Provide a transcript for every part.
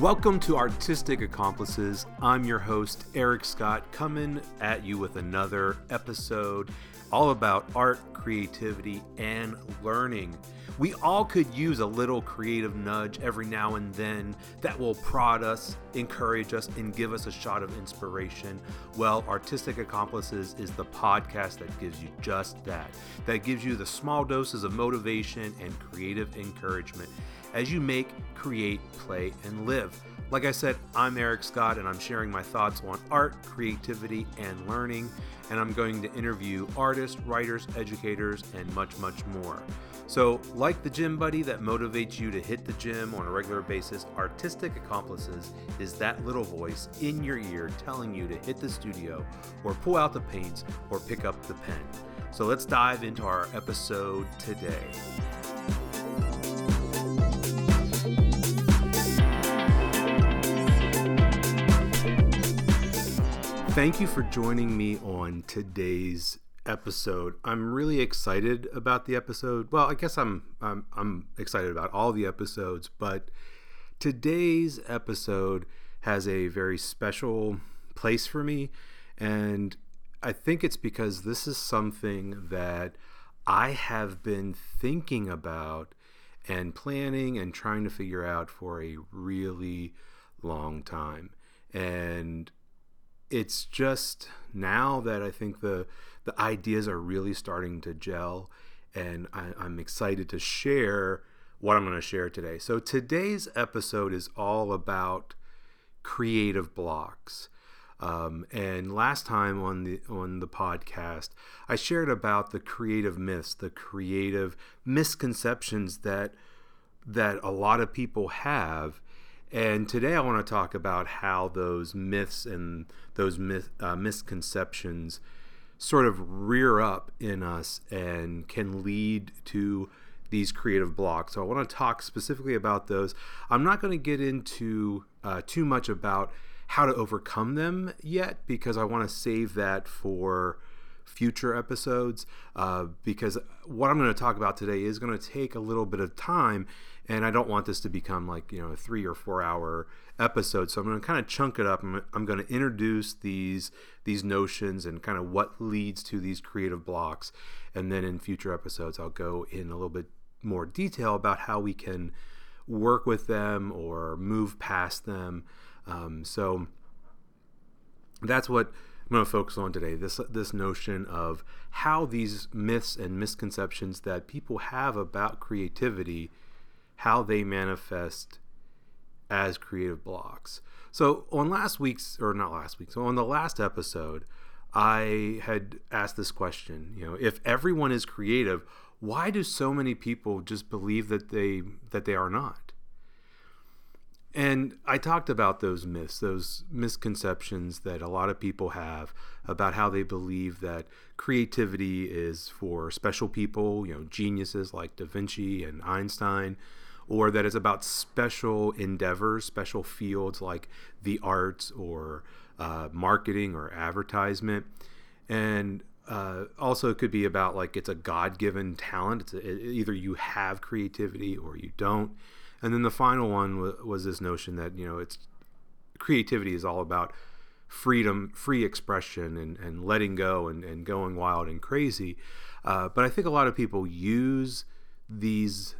Welcome to Artistic Accomplices. I'm your host, Eric Scott, coming at you with another episode all about art, creativity, and learning. We all could use a little creative nudge every now and then that will prod us, encourage us, and give us a shot of inspiration. Well, Artistic Accomplices is the podcast that gives you just that, that gives you the small doses of motivation and creative encouragement as you make, create, play, and live. Like I said, I'm Eric Scott, and I'm sharing my thoughts on art, creativity, and learning. And I'm going to interview artists, writers, educators, and much, much more. So, like the gym buddy that motivates you to hit the gym on a regular basis, Artistic Accomplices is that little voice in your ear telling you to hit the studio, or pull out the paints, or pick up the pen. So, let's dive into our episode today. Thank you for joining me on today's episode. I'm really excited about the episode. Well, I guess I'm I'm, I'm excited about all the episodes, but today's episode has a very special place for me and I think it's because this is something that I have been thinking about and planning and trying to figure out for a really long time. And it's just now that I think the the ideas are really starting to gel, and I, I'm excited to share what I'm going to share today. So today's episode is all about creative blocks. Um, and last time on the on the podcast, I shared about the creative myths, the creative misconceptions that that a lot of people have and today I want to talk about how those myths and those myth, uh, misconceptions sort of rear up in us and can lead to these creative blocks. So I want to talk specifically about those. I'm not going to get into uh, too much about how to overcome them yet because I want to save that for future episodes uh, because what I'm going to talk about today is going to take a little bit of time and I don't want this to become like you know a three or four hour episode. So I'm going to kind of chunk it up. I'm, I'm going to introduce these these notions and kind of what leads to these creative blocks, and then in future episodes I'll go in a little bit more detail about how we can work with them or move past them. Um, so that's what I'm going to focus on today. This this notion of how these myths and misconceptions that people have about creativity how they manifest as creative blocks. So on last week's or not last week, so on the last episode, I had asked this question, you know, if everyone is creative, why do so many people just believe that they that they are not? And I talked about those myths, those misconceptions that a lot of people have about how they believe that creativity is for special people, you know, geniuses like Da Vinci and Einstein, or that it's about special endeavors, special fields like the arts or uh, marketing or advertisement. And uh, also, it could be about like it's a God given talent. It's a, it, either you have creativity or you don't. And then the final one w- was this notion that, you know, it's creativity is all about freedom, free expression, and, and letting go and, and going wild and crazy. Uh, but I think a lot of people use these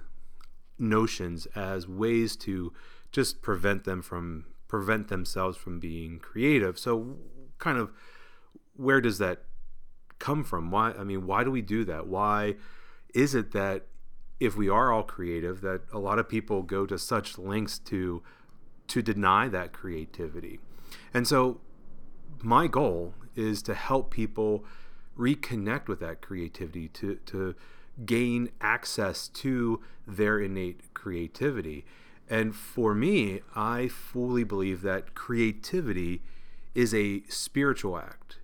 notions as ways to just prevent them from prevent themselves from being creative. So kind of where does that come from? Why I mean, why do we do that? Why is it that if we are all creative that a lot of people go to such lengths to to deny that creativity? And so my goal is to help people reconnect with that creativity to to gain access to their innate creativity. And for me, I fully believe that creativity is a spiritual act.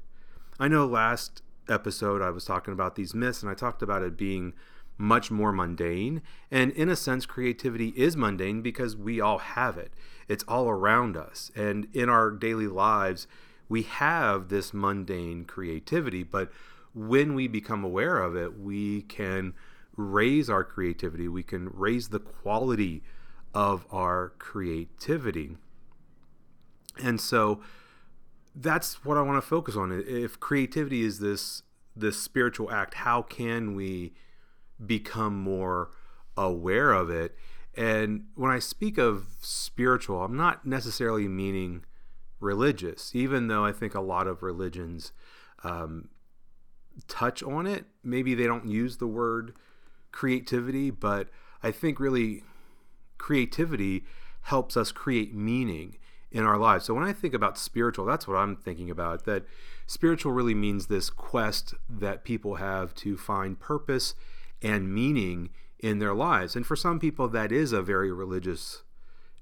I know last episode I was talking about these myths and I talked about it being much more mundane. And in a sense, creativity is mundane because we all have it, it's all around us. And in our daily lives, we have this mundane creativity, but when we become aware of it, we can raise our creativity, we can raise the quality of our creativity. And so that's what I want to focus on. If creativity is this this spiritual act, how can we become more aware of it? And when I speak of spiritual, I'm not necessarily meaning religious, even though I think a lot of religions um, touch on it. Maybe they don't use the word creativity, but I think really creativity helps us create meaning in our lives. So when I think about spiritual, that's what I'm thinking about. That spiritual really means this quest that people have to find purpose and meaning in their lives. And for some people, that is a very religious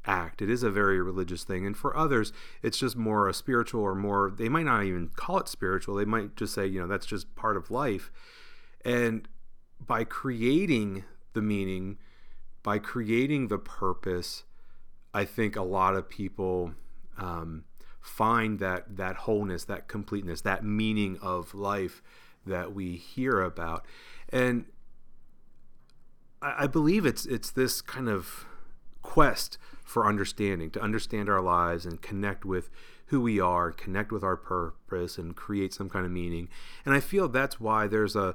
act. It is a very religious thing. And for others, it's just more a spiritual or more, they might not even call it spiritual. They might just say, you know, that's just part of life. And by creating the meaning, by creating the purpose, I think a lot of people um, find that that wholeness, that completeness, that meaning of life that we hear about. And I, I believe it's it's this kind of quest for understanding, to understand our lives and connect with who we are, connect with our purpose, and create some kind of meaning. And I feel that's why there's a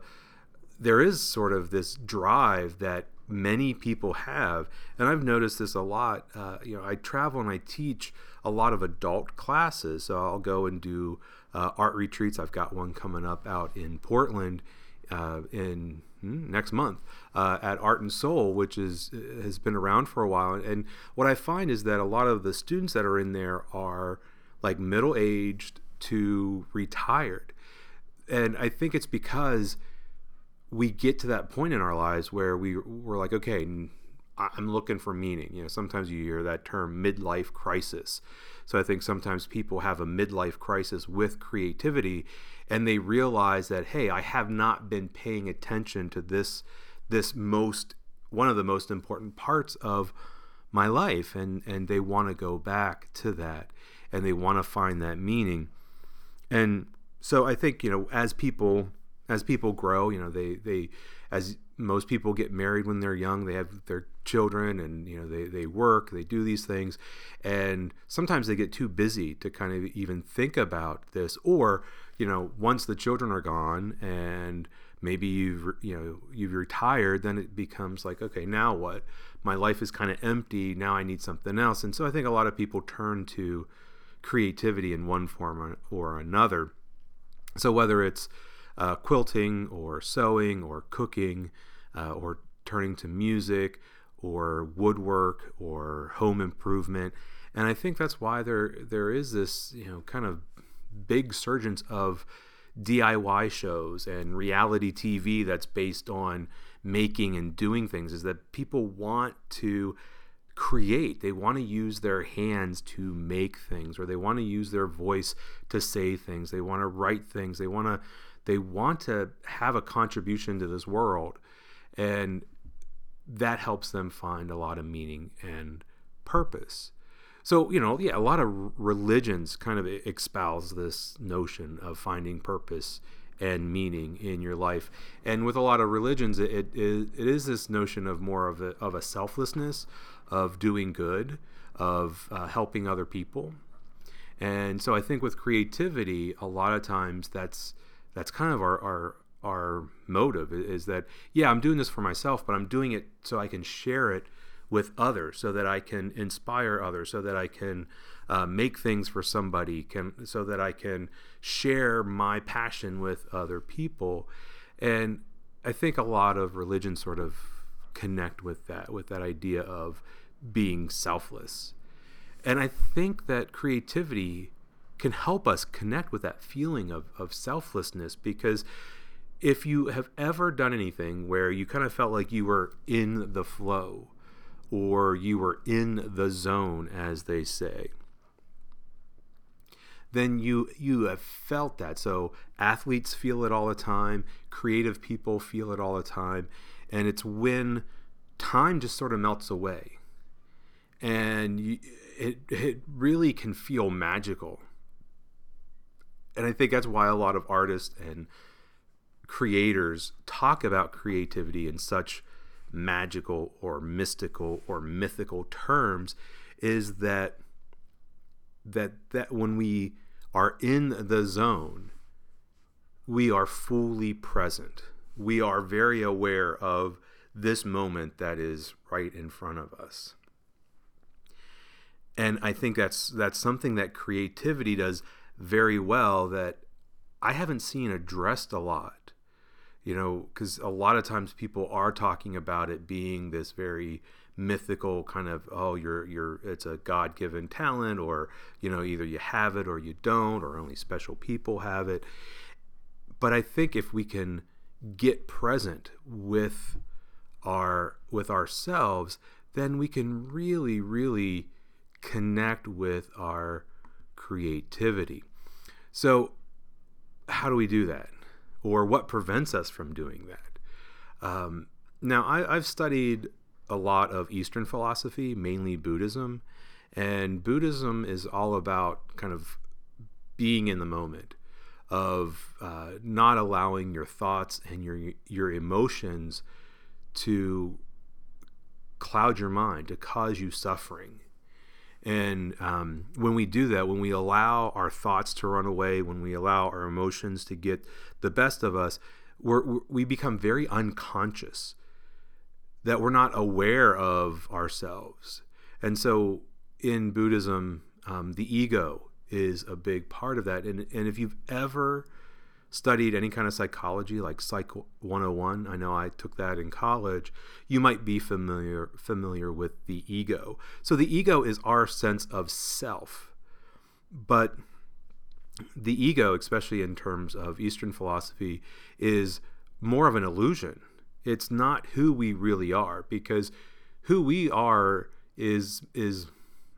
there is sort of this drive that many people have, and I've noticed this a lot. Uh, you know, I travel and I teach a lot of adult classes, so I'll go and do uh, art retreats. I've got one coming up out in Portland uh, in next month uh, at Art and Soul, which is has been around for a while. And what I find is that a lot of the students that are in there are like middle aged to retired, and I think it's because we get to that point in our lives where we we're like, okay, I'm looking for meaning. You know, sometimes you hear that term midlife crisis. So I think sometimes people have a midlife crisis with creativity and they realize that hey i have not been paying attention to this this most one of the most important parts of my life and and they want to go back to that and they want to find that meaning. And so i think you know as people as people grow you know they they as most people get married when they're young they have their children and you know they, they work they do these things and sometimes they get too busy to kind of even think about this or you know, once the children are gone and maybe you've you know you've retired, then it becomes like, okay, now what? My life is kind of empty. Now I need something else. And so I think a lot of people turn to creativity in one form or another. So whether it's uh, quilting or sewing or cooking uh, or turning to music or woodwork or home improvement and I think that's why there there is this you know kind of big surgence of DIY shows and reality TV that's based on making and doing things is that people want to create. They want to use their hands to make things or they want to use their voice to say things. They want to write things. They want to they want to have a contribution to this world. And that helps them find a lot of meaning and purpose. So, you know, yeah, a lot of religions kind of espouse this notion of finding purpose and meaning in your life. And with a lot of religions, it, it, it is this notion of more of a, of a selflessness, of doing good, of uh, helping other people. And so I think with creativity, a lot of times that's that's kind of our, our our motive is that yeah, I'm doing this for myself, but I'm doing it so I can share it with others so that I can inspire others, so that I can uh, make things for somebody, can so that I can share my passion with other people. And I think a lot of religions sort of connect with that, with that idea of being selfless. And I think that creativity can help us connect with that feeling of, of selflessness because if you have ever done anything where you kind of felt like you were in the flow, or you were in the zone, as they say, then you you have felt that. So athletes feel it all the time, creative people feel it all the time, and it's when time just sort of melts away, and you, it it really can feel magical. And I think that's why a lot of artists and creators talk about creativity in such magical or mystical or mythical terms is that that that when we are in the zone, we are fully present. We are very aware of this moment that is right in front of us. And I think that's that's something that creativity does very well that I haven't seen addressed a lot. You know, because a lot of times people are talking about it being this very mythical kind of oh you're you're it's a god-given talent or you know either you have it or you don't or only special people have it. But i think if we can get present with our with ourselves then we can really really connect with our creativity. So how do we do that or what prevents us from doing that um, now I, i've studied a lot of Eastern philosophy, mainly Buddhism. And Buddhism is all about kind of being in the moment, of uh, not allowing your thoughts and your your emotions to cloud your mind, to cause you suffering. And um, when we do that, when we allow our thoughts to run away, when we allow our emotions to get the best of us, we're, we become very unconscious that we're not aware of ourselves. And so in Buddhism, um, the ego is a big part of that. And, and if you've ever studied any kind of psychology like Psych 101, I know I took that in college, you might be familiar familiar with the ego. So the ego is our sense of self. But the ego, especially in terms of Eastern philosophy, is more of an illusion it's not who we really are because who we are is is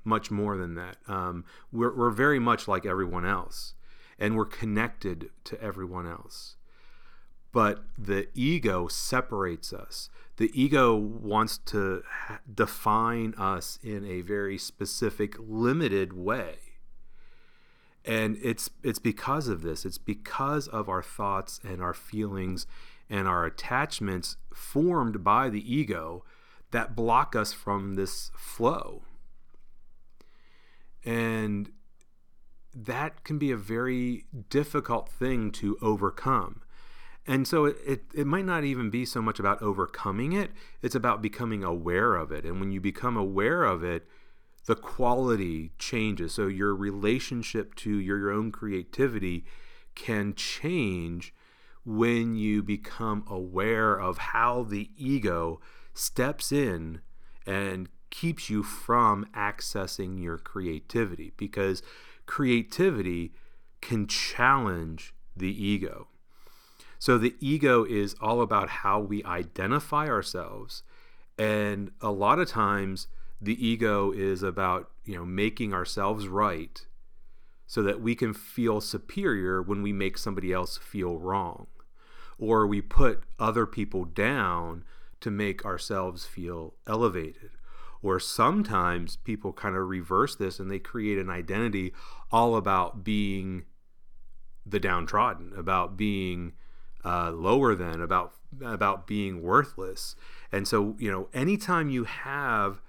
much more than that. Um, we're, we're very much like everyone else, and we're connected to everyone else. But the ego separates us. The ego wants to define us in a very specific, limited way. And it's it's because of this. It's because of our thoughts and our feelings and our attachments formed by the ego that block us from this flow. And that can be a very difficult thing to overcome. And so it, it, it, might not even be so much about overcoming it, it's about becoming aware of it. And when you become aware of it, the quality changes. So your relationship to your, your own creativity can change when you become aware of how the ego steps in and keeps you from accessing your creativity because creativity can challenge the ego. So the ego is all about how we identify ourselves and a lot of times the ego is about, you know, making ourselves right so that we can feel superior when we make somebody else feel wrong. Or we put other people down to make ourselves feel elevated. Or sometimes people kind of reverse this and they create an identity all about being the downtrodden, about being uh, lower than, about about being worthless. And so, you know, anytime you have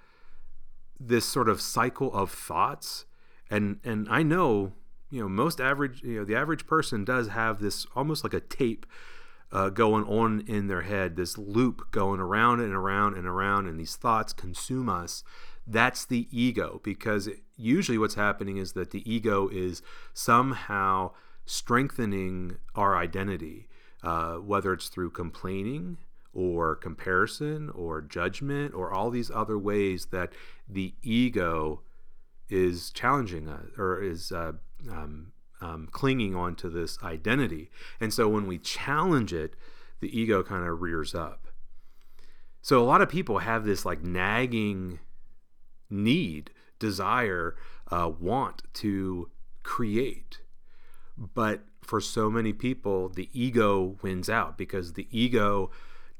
this sort of cycle of thoughts and and I know you know most average you know the average person does have this almost like a tape uh, going on in their head this loop going around and around and around and these thoughts consume us. That's the ego because usually what's happening is that the ego is somehow strengthening our identity uh, whether it's through complaining or comparison or judgment or all these other ways that the ego is challenging us or is uh, um, um, clinging onto this identity. And so when we challenge it, the ego kind of rears up. So a lot of people have this like nagging need, desire, uh, want to create. But for so many people, the ego wins out because the ego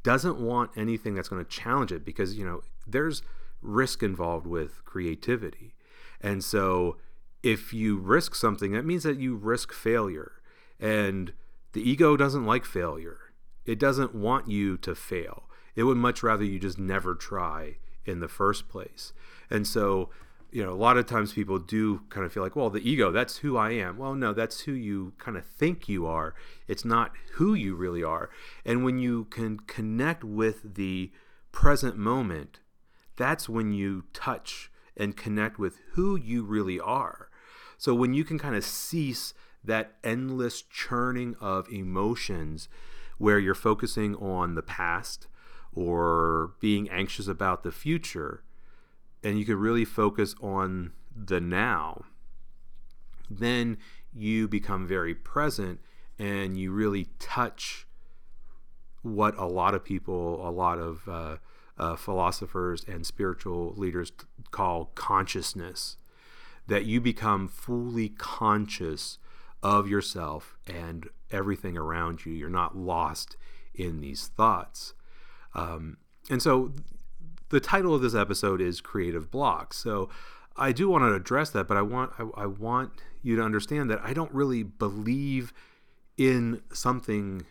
doesn't want anything that's going to challenge it because, you know, there's risk involved with creativity. And so if you risk something, that means that you risk failure. And the ego doesn't like failure. It doesn't want you to fail. It would much rather you just never try in the first place. And so you know, a lot of times people do kind of feel like, well, the ego, that's who I am. Well, no, that's who you kind of think you are. It's not who you really are. And when you can connect with the present moment, that's when you touch and connect with who you really are. So when you can kind of cease that endless churning of emotions where you're focusing on the past or being anxious about the future, and you can really focus on the now, then you become very present and you really touch what a lot of people, a lot of uh, uh, philosophers and spiritual leaders call consciousness. That you become fully conscious of yourself and everything around you. You're not lost in these thoughts. Um, and so the title of this episode is Creative Blocks. So I do want to address that, but I want I, I want you to understand that I don't really believe in something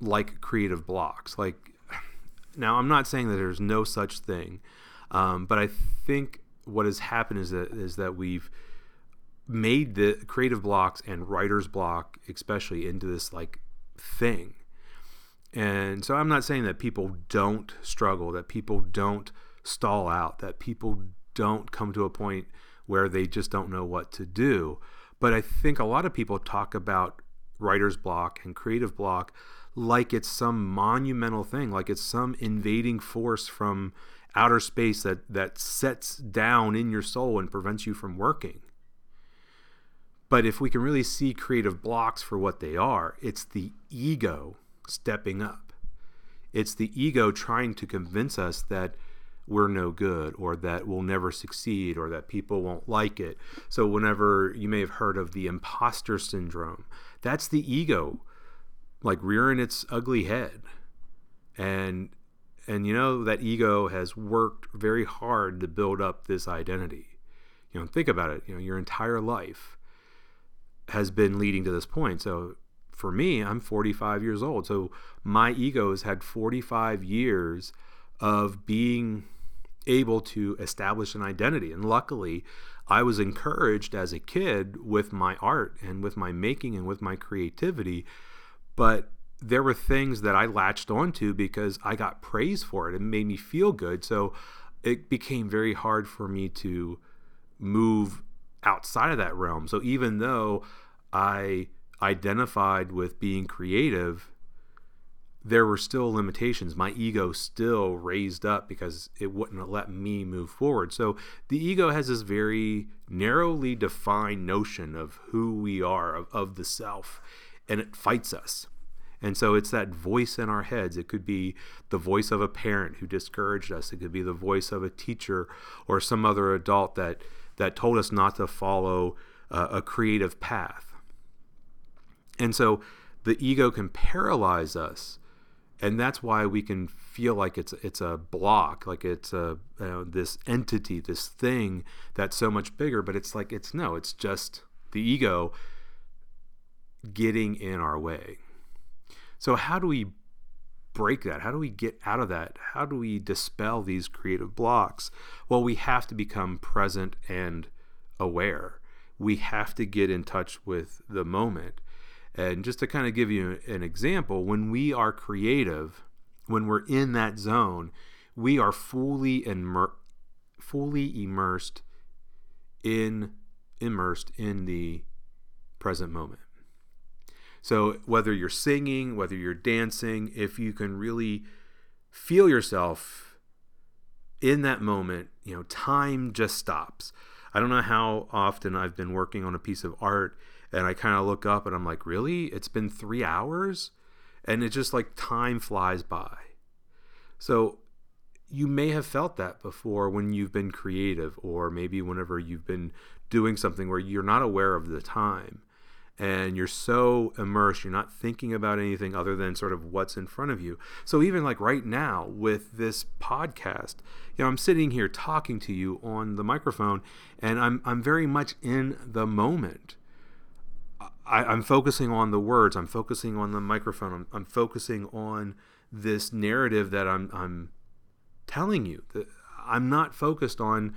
like creative blocks. Like now, I'm not saying that there's no such thing, um, but I think what has happened is that is that we've made the creative blocks and writer's block, especially, into this like thing. And so I'm not saying that people don't struggle, that people don't stall out, that people don't come to a point where they just don't know what to do. But I think a lot of people talk about writer's block and creative block like it's some monumental thing, like it's some invading force from outer space that, that sets down in your soul and prevents you from working. But if we can really see creative blocks for what they are, it's the ego stepping up. It's the ego trying to convince us that we're no good or that we'll never succeed or that people won't like it. So, whenever you may have heard of the imposter syndrome, that's the ego like rearing its ugly head. And and you know that ego has worked very hard to build up this identity. You know, think about it, you know, your entire life has been leading to this point. So for me, I'm 45 years old. So my ego has had 45 years of being able to establish an identity. And luckily, I was encouraged as a kid with my art and with my making and with my creativity. But there were things that I latched onto because I got praise for it. It made me feel good. So it became very hard for me to move outside of that realm. So even though I identified with being creative, there were still limitations. My ego still raised up because it wouldn't let me move forward. So the ego has this very narrowly defined notion of who we are, of, of the self, and it fights us. And so it's that voice in our heads. It could be the voice of a parent who discouraged us. It could be the voice of a teacher or some other adult that that told us not to follow uh, a creative path. And so the ego can paralyze us, and that's why we can feel like it's it's a block, like it's a you know, this entity, this thing that's so much bigger. But it's like it's no, it's just the ego getting in our way. So how do we break that? How do we get out of that? How do we dispel these creative blocks? Well, we have to become present and aware. We have to get in touch with the moment. And just to kind of give you an example, when we are creative, when we're in that zone, we are fully immer- fully immersed in immersed in the present moment. So whether you're singing, whether you're dancing, if you can really feel yourself in that moment, you know, time just stops. I don't know how often I've been working on a piece of art and I kind of look up and I'm like, really? It's been three hours? And it's just like time flies by. So you may have felt that before when you've been creative, or maybe whenever you've been doing something where you're not aware of the time and you're so immersed, you're not thinking about anything other than sort of what's in front of you. So even like right now with this podcast, you know, I'm sitting here talking to you on the microphone and I'm I'm very much in the moment. I, am focusing on the words. I'm focusing on the microphone. I'm, I'm focusing on this narrative that I'm, I'm telling you. That I'm not focused on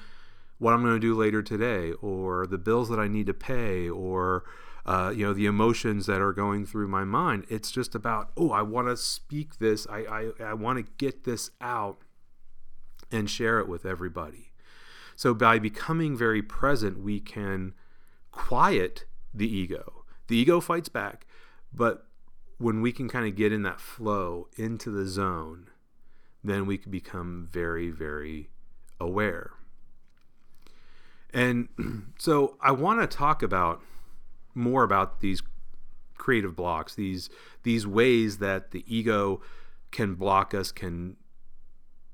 what I'm going to do later today, or the bills that I need to pay, or uh, you know the emotions that are going through my mind. It's just about oh, I want to speak this. I I, I want to get this out and share it with everybody. So by becoming very present, we can quiet the ego. The ego fights back, but when we can kind of get in that flow into the zone, then we can become very, very aware. And so I want to talk about more about these creative blocks, these these ways that the ego can block us, can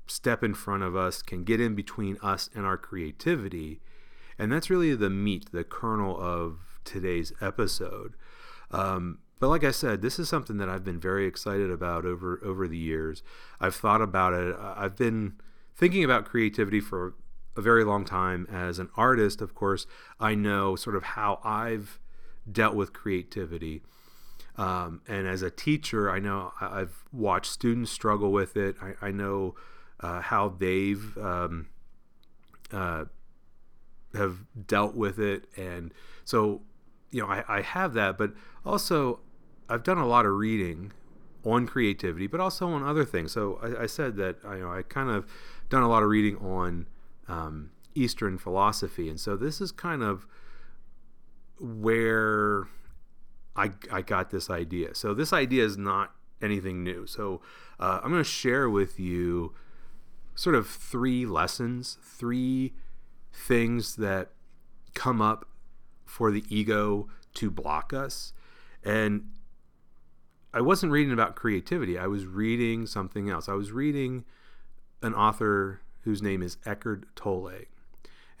step in front of us, can get in between us and our creativity. And that's really the meat, the kernel of today's episode. Um, but like I said, this is something that I've been very excited about over over the years. I've thought about it. I've been thinking about creativity for a very long time. As an artist, of course, I know sort of how I've dealt with creativity. Um, and as a teacher, I know I've watched students struggle with it. I, I know uh, how they've um, uh, have dealt with it, and so you know I, I have that. But also, I've done a lot of reading on creativity, but also on other things. So I, I said that I, you know I kind of done a lot of reading on um, Eastern philosophy, and so this is kind of where I, I got this idea. So this idea is not anything new. So uh, I'm going to share with you sort of three lessons, three things that come up for the ego to block us. And I wasn't reading about creativity, I was reading something else. I was reading an author whose name is Eckhart Tolle.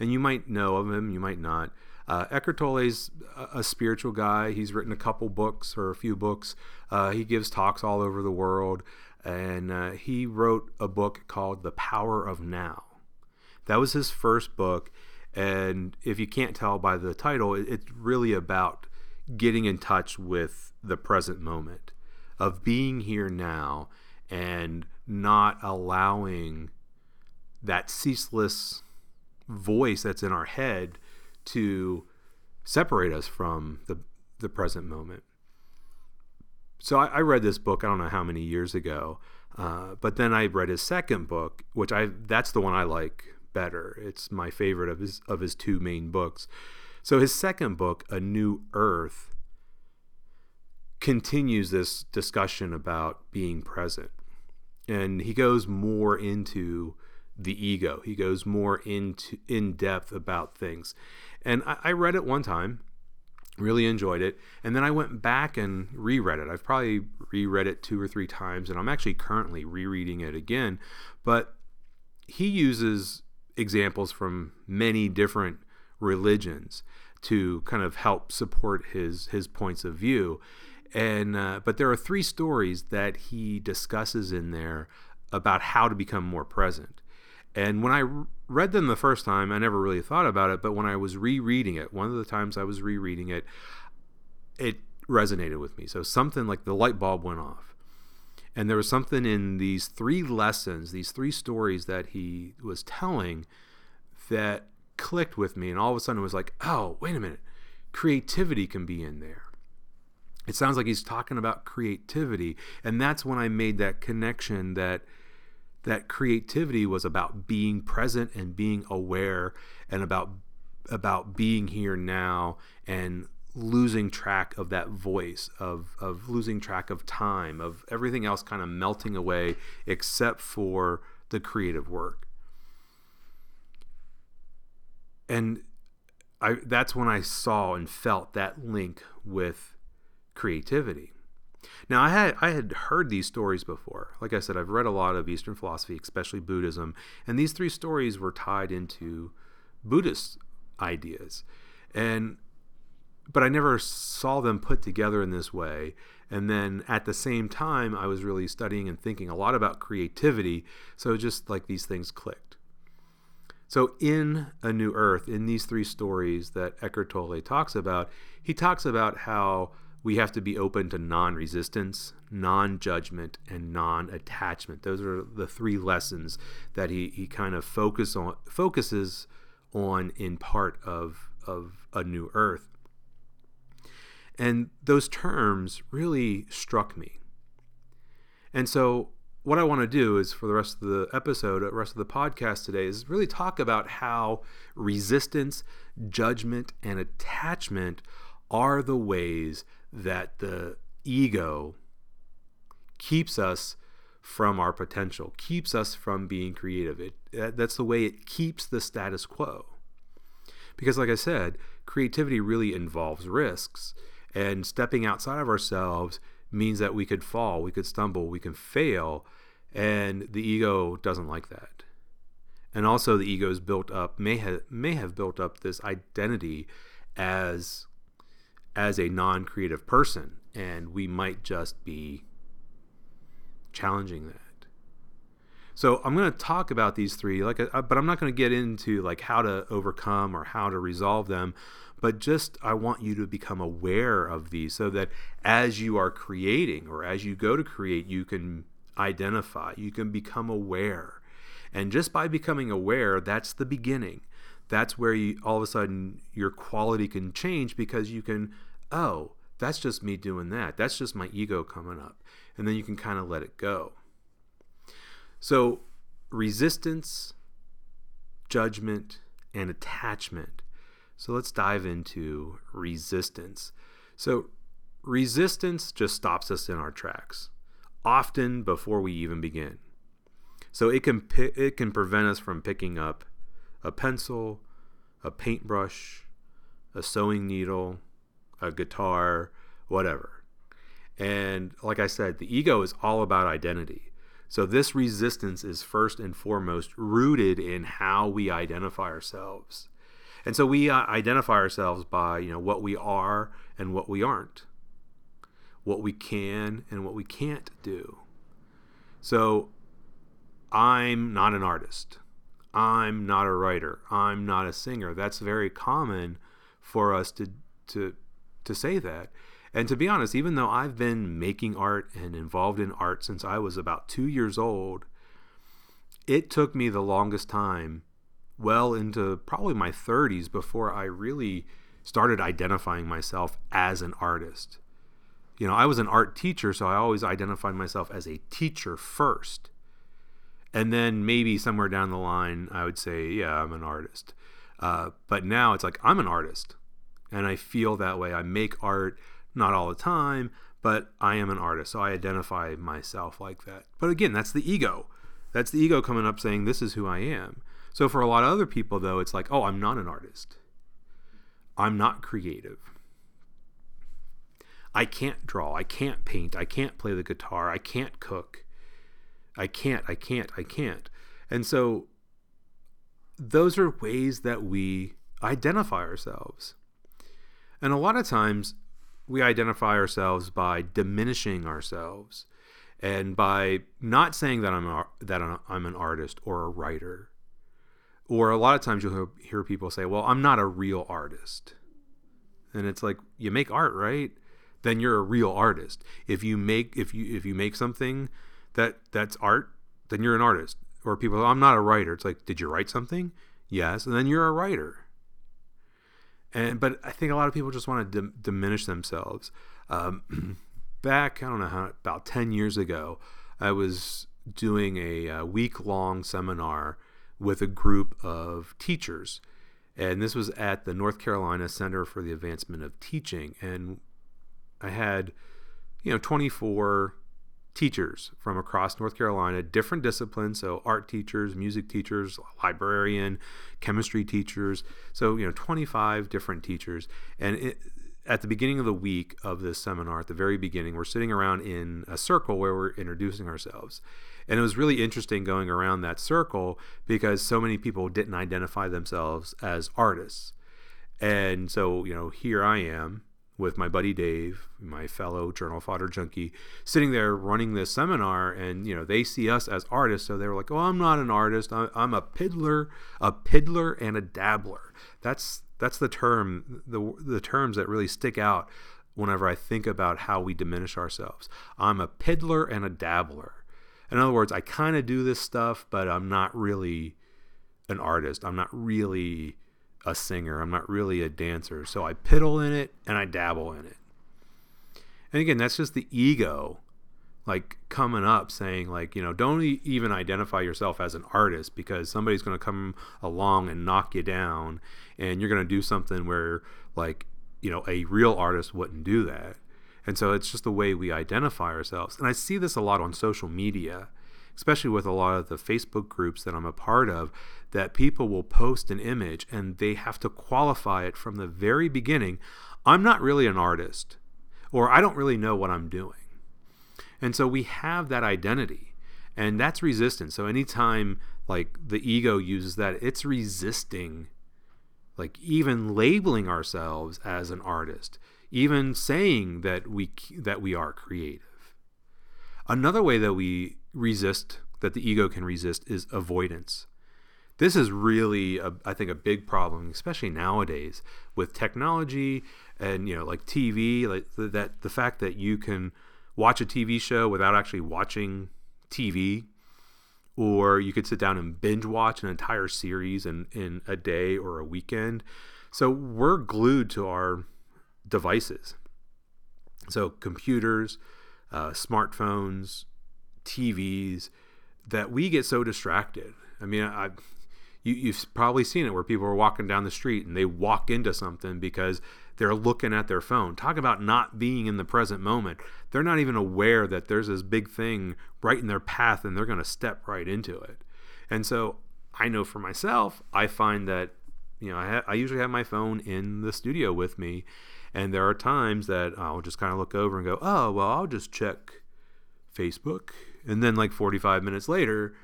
And you might know of him, you might not. Uh, Eckhart Tolle's a, a spiritual guy. He's written a couple books or a few books. Uh, he gives talks all over the world. And uh, he wrote a book called The Power of Now. That was his first book. And if you can't tell by the title, it, it's really about getting in touch with the present moment, of being here now and not allowing that ceaseless voice that's in our head to separate us from the, the present moment. So I, I read this book, I don't know how many years ago, uh, but then I read his second book, which I that's the one I like better. It's my favorite of his of his two main books. So his second book, A New Earth, continues this discussion about being present. And he goes more into the ego. He goes more into in depth about things. And I, I read it one time, really enjoyed it, and then I went back and reread it. I've probably reread it two or three times, and I'm actually currently rereading it again. But he uses examples from many different religions to kind of help support his his points of view and uh, but there are three stories that he discusses in there about how to become more present and when I read them the first time, I never really thought about it. But when I was rereading it, one of the times I was rereading it, it resonated with me. So something like the light bulb went off. And there was something in these three lessons, these three stories that he was telling that clicked with me. And all of a sudden it was like, oh, wait a minute. Creativity can be in there. It sounds like he's talking about creativity. And that's when I made that connection that that creativity was about being present and being aware and about about being here now and losing track of that voice of of losing track of time of everything else kind of melting away except for the creative work. And I that's when I saw and felt that link with creativity now I had I had heard these stories before. Like I said, I've read a lot of Eastern philosophy, especially Buddhism, and these three stories were tied into Buddhist ideas. And but I never saw them put together in this way. And then at the same time, I was really studying and thinking a lot about creativity. So just like these things clicked. So in A New Earth, in these three stories that Eckhart Tolle talks about, he talks about how we have to be open to non resistance, non judgment, and non attachment. Those are the three lessons that he, he kind of focus on, focuses on in part of of a new earth. And those terms really struck me. And so what I want to do is for the rest of the episode, the rest of the podcast today, is really talk about how resistance, judgment, and attachment are the ways that the ego keeps us from our potential, keeps us from being creative. It, that's the way it keeps the status quo. Because, like I said, creativity really involves risks, and stepping outside of ourselves means that we could fall, we could stumble, we can fail, and the ego doesn't like that. And also, the ego is built up may have may have built up this identity as as a non-creative person, and we might just be challenging that. So I'm going to talk about these three, like, uh, but I'm not going to get into like how to overcome or how to resolve them. But just I want you to become aware of these, so that as you are creating or as you go to create, you can identify, you can become aware. And just by becoming aware, that's the beginning. That's where you all of a sudden your quality can change because you can, oh, that's just me doing that. That's just my ego coming up. And then you can kind of let it go. So, resistance, judgment, and attachment. So, let's dive into resistance. So, resistance just stops us in our tracks often before we even begin. So it can it can prevent us from picking up a pencil, a paintbrush, a sewing needle, a guitar, whatever. And like I said, the ego is all about identity. So this resistance is first and foremost rooted in how we identify ourselves. And so we uh, identify ourselves by, you know, what we are and what we aren't what we can and what we can't do. So I'm not an artist. I'm not a writer. I'm not a singer. That's very common for us to to to say that. And to be honest, even though I've been making art and involved in art since I was about 2 years old, it took me the longest time, well into probably my 30s before I really started identifying myself as an artist you know, I was an art teacher, so I always identified myself as a teacher first. And then maybe somewhere down the line, I would say, yeah, I'm an artist. Uh, but now it's like, I'm an artist. And I feel that way. I make art, not all the time, but I am an artist. So I identify myself like that. But again, that's the ego. That's the ego coming up saying, this is who I am. So for a lot of other people, though, it's like, oh, I'm not an artist. I'm not creative. I can't draw, I can't paint, I can't play the guitar, I can't cook. I can't, I can't, I can't. And so those are ways that we identify ourselves. And a lot of times we identify ourselves by diminishing ourselves and by not saying that I'm a, that I'm an artist or a writer. Or a lot of times you'll hear people say, "Well, I'm not a real artist." And it's like you make art, right? then you're a real artist. If you make if you if you make something that that's art, then you're an artist. Or people, I'm not a writer. It's like, did you write something? Yes, and then you're a writer. And but I think a lot of people just want to dim- diminish themselves. Um, back, I don't know how about ten years ago, I was doing a, a week long seminar with a group of teachers. And this was at the North Carolina Center for the Advancement of Teaching. And I had, you know, 24 teachers from across North Carolina, different disciplines. So, art teachers, music teachers, librarian, chemistry teachers. So, you know, 25 different teachers. And it, at the beginning of the week of this seminar, at the very beginning, we're sitting around in a circle where we're introducing ourselves. And it was really interesting going around that circle because so many people didn't identify themselves as artists. And so, you know, here I am with my buddy Dave, my fellow journal fodder junkie, sitting there running this seminar, and you know they see us as artists, so they were like, "Oh, I'm not an artist. I'm a piddler, a piddler, and a dabbler." That's that's the term, the the terms that really stick out whenever I think about how we diminish ourselves. I'm a piddler and a dabbler. In other words, I kind of do this stuff, but I'm not really an artist. I'm not really a singer. I'm not really a dancer. So I piddle in it and I dabble in it. And again, that's just the ego like coming up saying like you know don't even identify yourself as an artist because somebody's going to come along and knock you down and you're going to do something where like you know a real artist wouldn't do that and so it's just the way we identify ourselves and i see this a lot on social media especially with a lot of the facebook groups that i'm a part of that people will post an image and they have to qualify it from the very beginning i'm not really an artist or i don't really know what i'm doing and so we have that identity, and that's resistance. So anytime like the ego uses that, it's resisting like even labeling ourselves as an artist, even saying that we that we are creative. Another way that we resist that the ego can resist is avoidance. This is really, a, I think, a big problem, especially nowadays with technology and you know, like TV, like that the fact that you can watch a TV show without actually watching TV, or you could sit down and binge watch an entire series in, in a day or a weekend. So we're glued to our devices. So computers, uh, smartphones, TVs, that we get so distracted. I mean, I, you, you've probably seen it where people are walking down the street and they walk into something because they're looking at their phone. Talk about not being in the present moment. They're not even aware that there's this big thing right in their path and they're going to step right into it. And so I know for myself, I find that, you know, I, ha- I usually have my phone in the studio with me. And there are times that I'll just kind of look over and go, oh, well, I'll just check Facebook. And then, like 45 minutes later,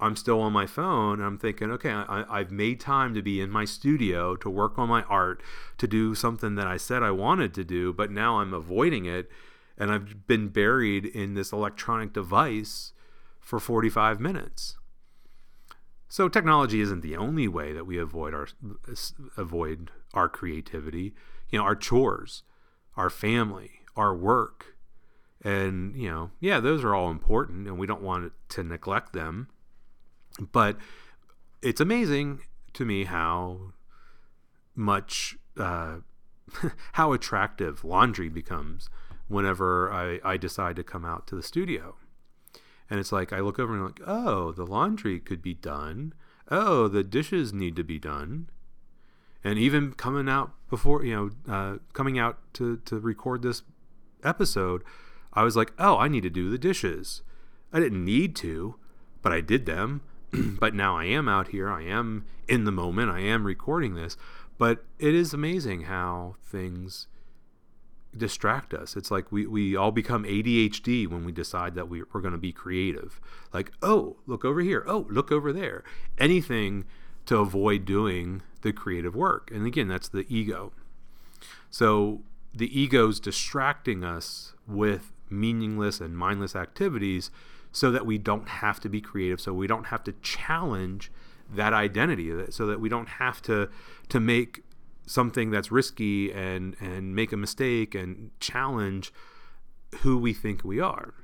I'm still on my phone and I'm thinking, okay, I, have made time to be in my studio to work on my art, to do something that I said I wanted to do, but now I'm avoiding it and I've been buried in this electronic device for 45 minutes. So technology isn't the only way that we avoid our avoid our creativity. You know, our chores, our family, our work. And, you know, yeah, those are all important and we don't want to neglect them but it's amazing to me how much uh, how attractive laundry becomes whenever I, I decide to come out to the studio. And it's like I look over and I'm like, oh, the laundry could be done. Oh, the dishes need to be done. And even coming out before, you know, uh, coming out to, to record this episode, I was like, oh, I need to do the dishes. I didn't need to, but I did them. but now I am out here. I am in the moment. I am recording this. But it is amazing how things distract us. It's like we, we all become ADHD when we decide that we, we're going to be creative. Like, oh, look over here. Oh, look over there. Anything to avoid doing the creative work. And again, that's the ego. So the ego's distracting us with meaningless and mindless activities so that we don't have to be creative, so we don't have to challenge that identity, so that we don't have to to make something that's risky and and make a mistake and challenge who we think we are.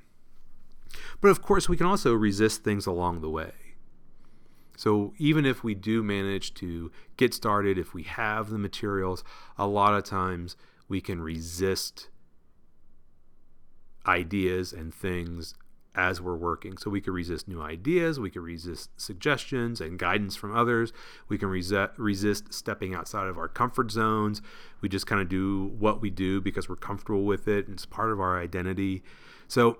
But of course, we can also resist things along the way. So even if we do manage to get started, if we have the materials, a lot of times we can resist ideas and things as we're working. So we could resist new ideas, we could resist suggestions and guidance from others, we can resist, resist stepping outside of our comfort zones. We just kind of do what we do because we're comfortable with it and it's part of our identity. So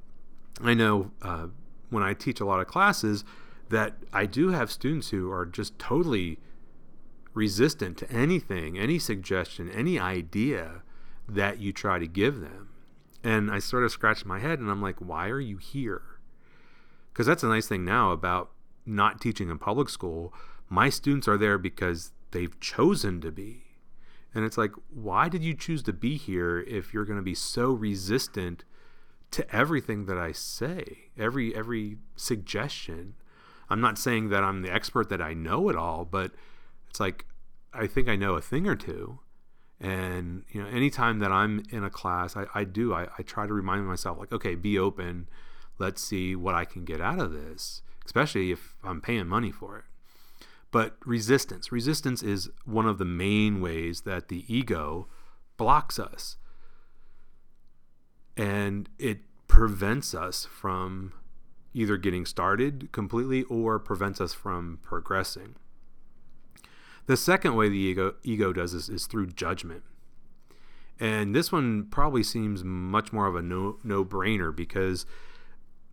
I know uh, when I teach a lot of classes that I do have students who are just totally resistant to anything, any suggestion, any idea that you try to give them and I sort of scratched my head and I'm like, why are you here? Because that's a nice thing now about not teaching in public school. My students are there because they've chosen to be. And it's like, why did you choose to be here if you're going to be so resistant to everything that I say, every every suggestion? I'm not saying that I'm the expert that I know it all, but it's like I think I know a thing or two. And you know, anytime that I'm in a class, I, I do. I, I try to remind myself, like, okay, be open. Let's see what I can get out of this, especially if I'm paying money for it. But resistance, resistance is one of the main ways that the ego blocks us. And it prevents us from either getting started completely or prevents us from progressing. The second way the ego, ego does this is through judgment. And this one probably seems much more of a no no brainer because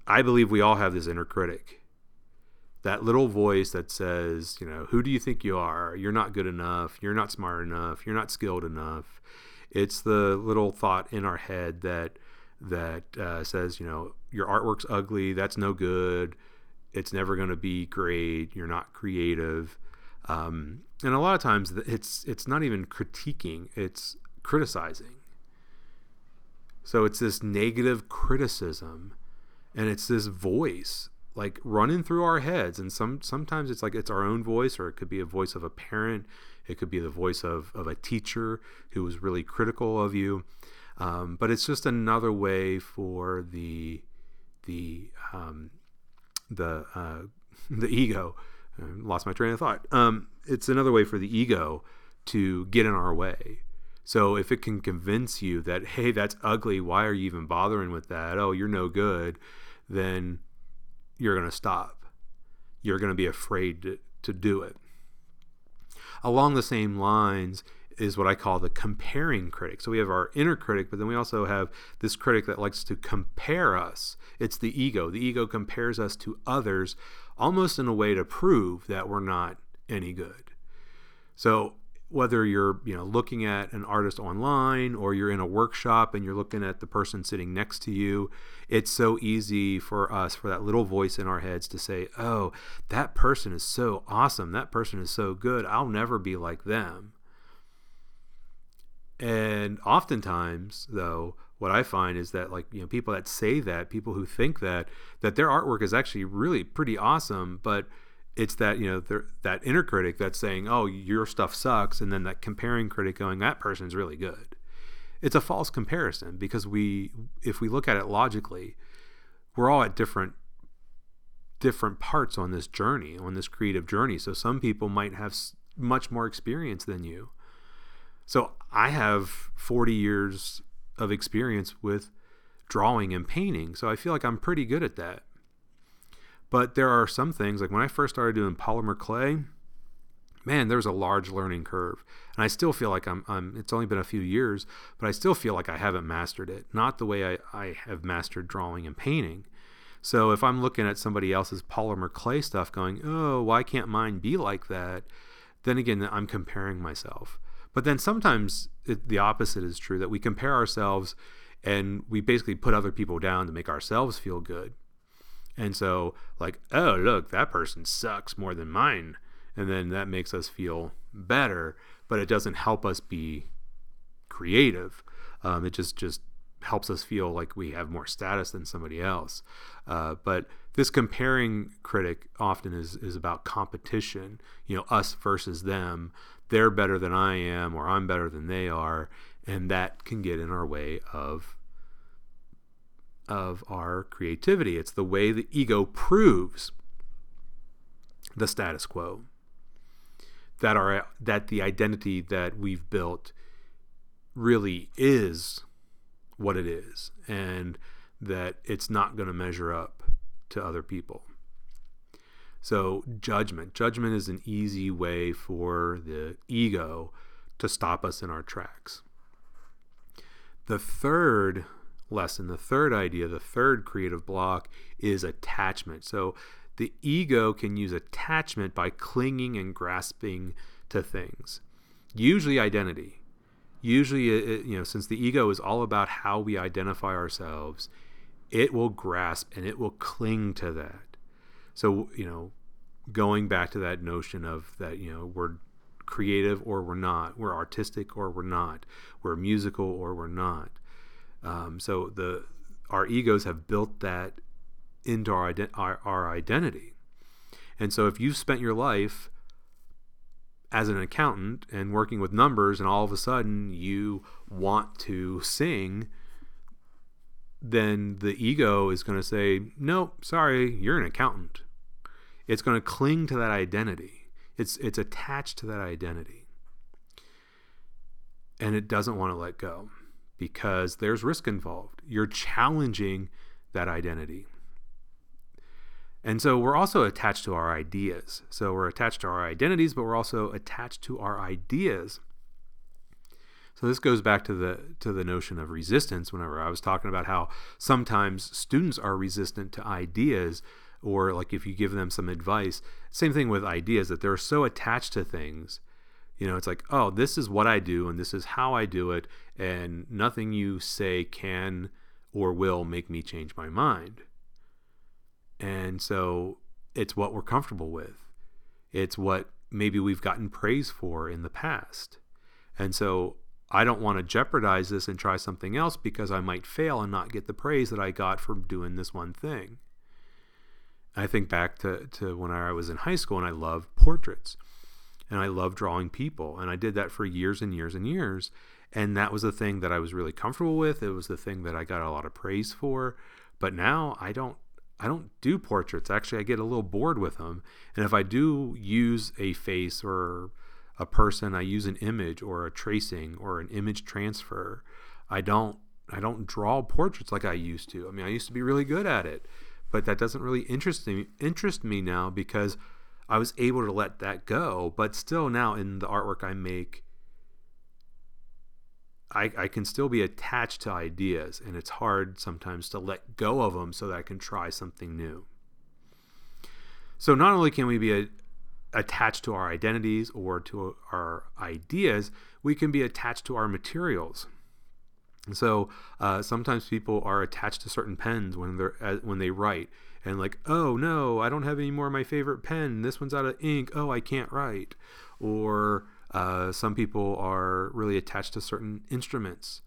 I believe we all have this inner critic. That little voice that says, you know, who do you think you are? You're not good enough. You're not smart enough. You're not skilled enough. It's the little thought in our head that that uh, says, you know, your artwork's ugly. That's no good. It's never going to be great. You're not creative. Um, and a lot of times it's it's not even critiquing. It's criticizing. So it's this negative criticism and it's this voice like running through our heads and some sometimes it's like it's our own voice or it could be a voice of a parent it could be the voice of, of a teacher who was really critical of you um, but it's just another way for the the um, the uh, the ego Lost my train of thought um, it's another way for the ego to get in our way so if it can convince you that, hey, that's ugly, why are you even bothering with that? Oh, you're no good, then you're going to stop. You're going to be afraid to, to do it. Along the same lines is what I call the comparing critic. So we have our inner critic, but then we also have this critic that likes to compare us. It's the ego. The ego compares us to others almost in a way to prove that we're not any good. So whether you're you know looking at an artist online or you're in a workshop and you're looking at the person sitting next to you it's so easy for us for that little voice in our heads to say oh that person is so awesome. That person is so good. I'll never be like them. And oftentimes though what i find is that like you know people that say that people who think that that their artwork is actually really pretty awesome but it's that you know that inner critic that's saying oh your stuff sucks and then that comparing critic going that person's really good. It's a false comparison because we if we look at it logically we're all at different different parts on this journey on this creative journey. So some people might have much more experience than you. So i have 40 years of experience with drawing and painting so i feel like i'm pretty good at that but there are some things, like when I first started doing polymer clay, man, there's a large learning curve. And I still feel like I'm, I'm, it's only been a few years, but I still feel like I haven't mastered it. Not the way I, I have mastered drawing and painting. So if I'm looking at somebody else's polymer clay stuff going, oh, why can't mine be like that? Then again, I'm comparing myself. But then sometimes it, the opposite is true that we compare ourselves and we basically put other people down to make ourselves feel good. And so, like, oh, look, that person sucks more than mine. And then that makes us feel better, but it doesn't help us be creative. Um, it just, just helps us feel like we have more status than somebody else. Uh, but this comparing critic often is, is about competition, you know, us versus them. They're better than I am, or I'm better than they are. And that can get in our way of of our creativity. It's the way the ego proves the status quo. That our that the identity that we've built really is what it is and that it's not going to measure up to other people. So, judgment. Judgment is an easy way for the ego to stop us in our tracks. The third lesson. The third idea, the third creative block is attachment. So the ego can use attachment by clinging and grasping to things, usually identity. Usually, it, you know, since the ego is all about how we identify ourselves, it will grasp and it will cling to that. So, you know, going back to that notion of that, you know, we're creative or we're not, we're artistic or we're not, we're musical or we're not. Um, so the our egos have built that into our, our, our identity. And so if you've spent your life as an accountant and working with numbers and all of a sudden you want to sing then the ego is going to say no sorry you're an accountant it's going to cling to that identity It's it's attached to that identity. And it doesn't want to let go because there's risk involved. You're challenging that identity. And so we're also attached to our ideas. So we're attached to our identities, but we're also attached to our ideas. So this goes back to the to the notion of resistance whenever I was talking about how sometimes students are resistant to ideas or like if you give them some advice, same thing with ideas that they're so attached to things. You know, it's like, "Oh, this is what I do and this is how I do it and nothing you say can or will make me change my mind." And so it's what we're comfortable with. It's what maybe we've gotten praise for in the past. And so I don't want to jeopardize this and try something else because I might fail and not get the praise that I got from doing this one thing. I think back to, to when I was in high school and I loved portraits and I loved drawing people. And I did that for years and years and years. And that was the thing that I was really comfortable with. It was the thing that I got a lot of praise for. But now I don't I don't do portraits. Actually, I get a little bored with them. And if I do use a face or a person, I use an image or a tracing or an image transfer. I don't I don't draw portraits like I used to. I mean, I used to be really good at it, but that doesn't really interest me interest me now because I was able to let that go. But still now in the artwork I make, I, I can still be attached to ideas, and it's hard sometimes to let go of them so that I can try something new. So, not only can we be a, attached to our identities or to our ideas, we can be attached to our materials. So uh, sometimes people are attached to certain pens when they're uh, when they write, and like, oh no, I don't have any more of my favorite pen. This one's out of ink. Oh, I can't write. Or uh, some people are really attached to certain instruments.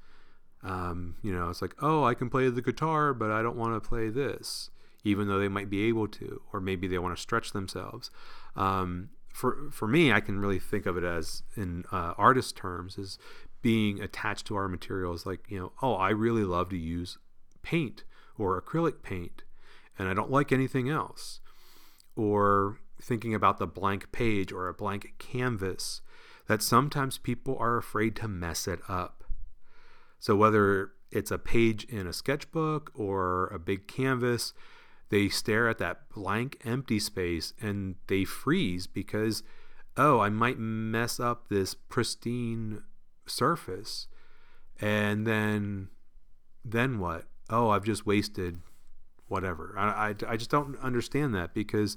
Um, you know, it's like, oh, I can play the guitar, but I don't want to play this, even though they might be able to, or maybe they want to stretch themselves. Um, for for me, I can really think of it as in uh, artist terms as being attached to our materials. Like, you know, oh, I really love to use paint or acrylic paint, and I don't like anything else. Or thinking about the blank page or a blank canvas that sometimes people are afraid to mess it up. So, whether it's a page in a sketchbook or a big canvas, they stare at that blank, empty space and they freeze because, oh, I might mess up this pristine surface. And then, then what? Oh, I've just wasted whatever. I, I, I just don't understand that because,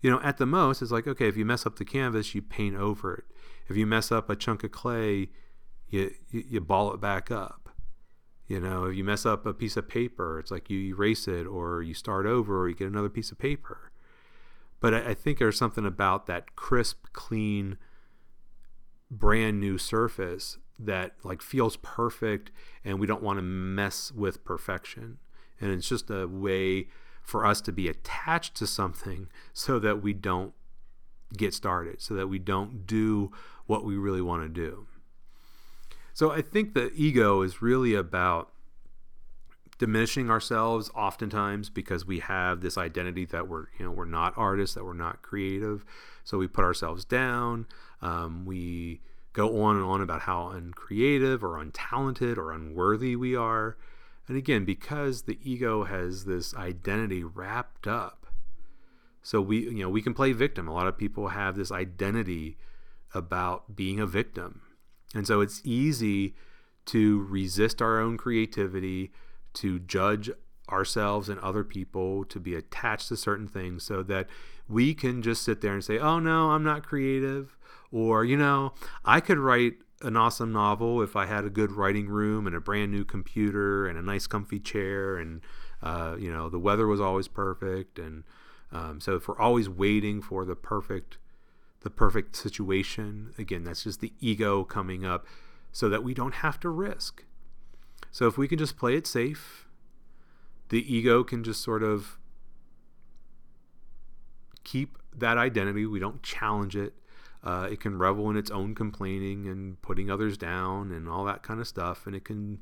you know, at the most, it's like, okay, if you mess up the canvas, you paint over it. If you mess up a chunk of clay, you, you, you ball it back up. You know, if you mess up a piece of paper, it's like you erase it or you start over or you get another piece of paper. But I, I think there's something about that crisp, clean, brand new surface that like feels perfect and we don't want to mess with perfection. And it's just a way for us to be attached to something so that we don't get started, so that we don't do what we really want to do. So I think the ego is really about diminishing ourselves oftentimes because we have this identity that we're you know we're not artists that we're not creative. So we put ourselves down. Um, we go on and on about how uncreative or untalented or unworthy we are. And again because the ego has this identity wrapped up so we you know we can play victim. A lot of people have this identity about being a victim and so it's easy to resist our own creativity, to judge ourselves and other people, to be attached to certain things so that we can just sit there and say, oh no, I'm not creative. Or, you know, I could write an awesome novel if I had a good writing room and a brand new computer and a nice comfy chair and, uh, you know, the weather was always perfect. And um, so if we're always waiting for the perfect the perfect situation. Again, that's just the ego coming up so that we don't have to risk. So if we can just play it safe, the ego can just sort of keep that identity. We don't challenge it. Uh, it can revel in its own complaining and putting others down and all that kind of stuff, and it can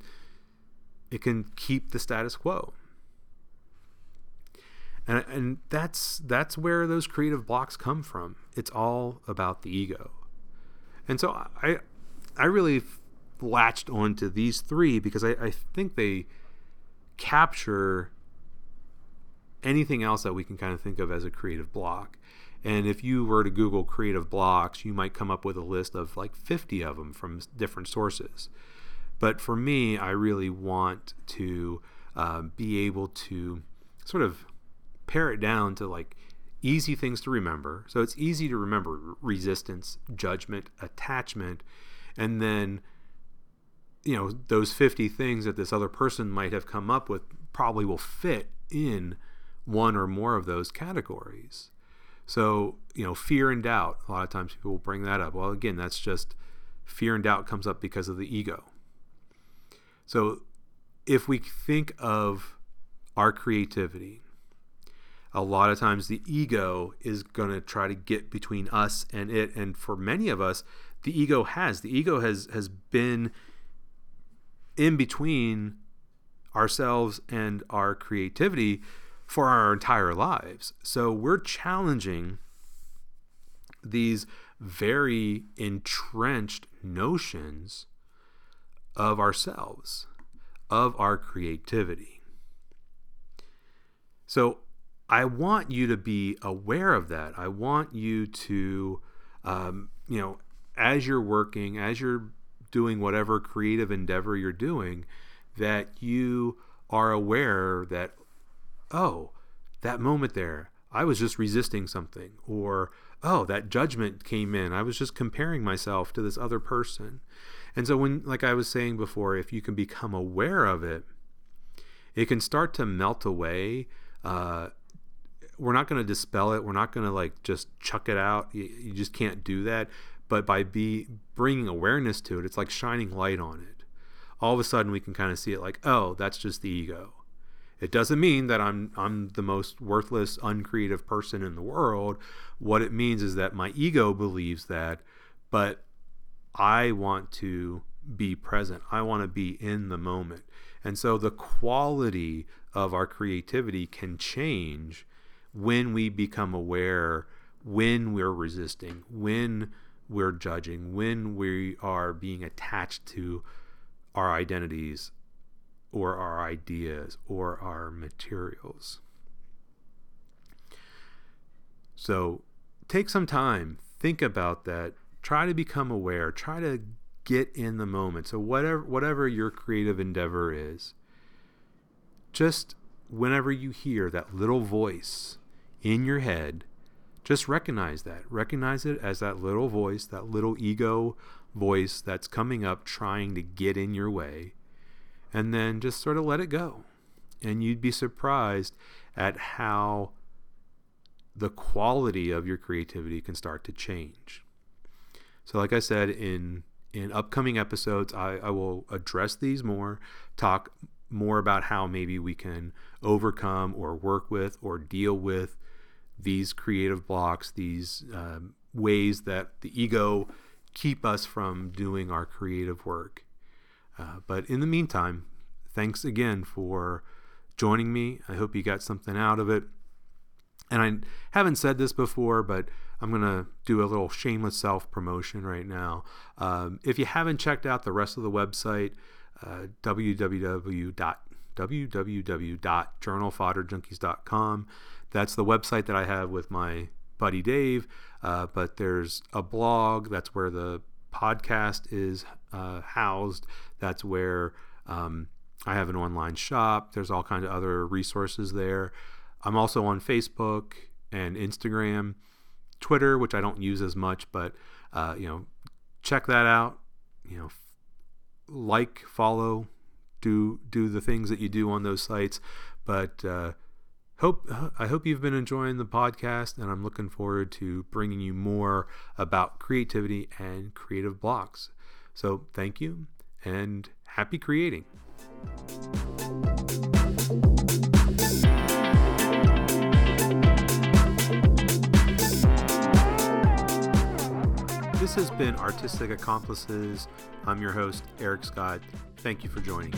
it can keep the status quo. And and that's that's where those creative blocks come from. It's all about the ego, and so I I really latched onto these three because I, I think they capture anything else that we can kind of think of as a creative block. And if you were to Google creative blocks, you might come up with a list of like 50 of them from different sources. But for me, I really want to uh, be able to sort of pare it down to like easy things to remember. So it's easy to remember resistance, judgment, attachment, and then you know those 50 things that this other person might have come up with probably will fit in one or more of those categories. So, you know, fear and doubt, a lot of times people will bring that up. Well, again, that's just fear and doubt comes up because of the ego. So, if we think of our creativity, a lot of times the ego is going to try to get between us and it and for many of us the ego has the ego has has been in between ourselves and our creativity for our entire lives. So we're challenging these very entrenched notions of ourselves, of our creativity. So I want you to be aware of that. I want you to, um, you know, as you're working, as you're doing whatever creative endeavor you're doing, that you are aware that oh, that moment there, I was just resisting something. Or, oh, that judgment came in. I was just comparing myself to this other person. And so, when, like I was saying before, if you can become aware of it, it can start to melt away. Uh, we're not going to dispel it. We're not going to like just chuck it out. You, you just can't do that. But by be bringing awareness to it, it's like shining light on it. All of a sudden, we can kind of see it like, oh, that's just the ego it doesn't mean that I'm I'm the most worthless, uncreative person in the world. What it means is that my ego believes that, but I want to be present. I want to be in the moment. And so the quality of our creativity can change when we become aware, when we're resisting, when we're judging, when we are being attached to our identities or our ideas or our materials. So take some time, think about that, try to become aware, try to get in the moment. So whatever whatever your creative endeavor is, just whenever you hear that little voice in your head, just recognize that. Recognize it as that little voice, that little ego voice that's coming up trying to get in your way and then just sort of let it go. And you'd be surprised at how the quality of your creativity can start to change. So, like I said, in in upcoming episodes, I, I will address these more, talk more about how maybe we can overcome or work with or deal with these creative blocks, these um, ways that the ego keep us from doing our creative work. Uh, but in the meantime, thanks again for joining me. I hope you got something out of it. And I haven't said this before, but I'm going to do a little shameless self promotion right now. Um, if you haven't checked out the rest of the website, uh, www.journalfodderjunkies.com. That's the website that I have with my buddy Dave. Uh, but there's a blog. That's where the podcast is uh, housed. That's where um, I have an online shop. There's all kinds of other resources there. I'm also on Facebook and Instagram, Twitter, which I don't use as much, but uh, you know, check that out. You know, like, follow, do do the things that you do on those sites. But uh, hope I hope you've been enjoying the podcast, and I'm looking forward to bringing you more about creativity and creative blocks. So thank you, and happy creating. This has been Artistic Accomplices. I'm your host, Eric Scott. Thank you for joining.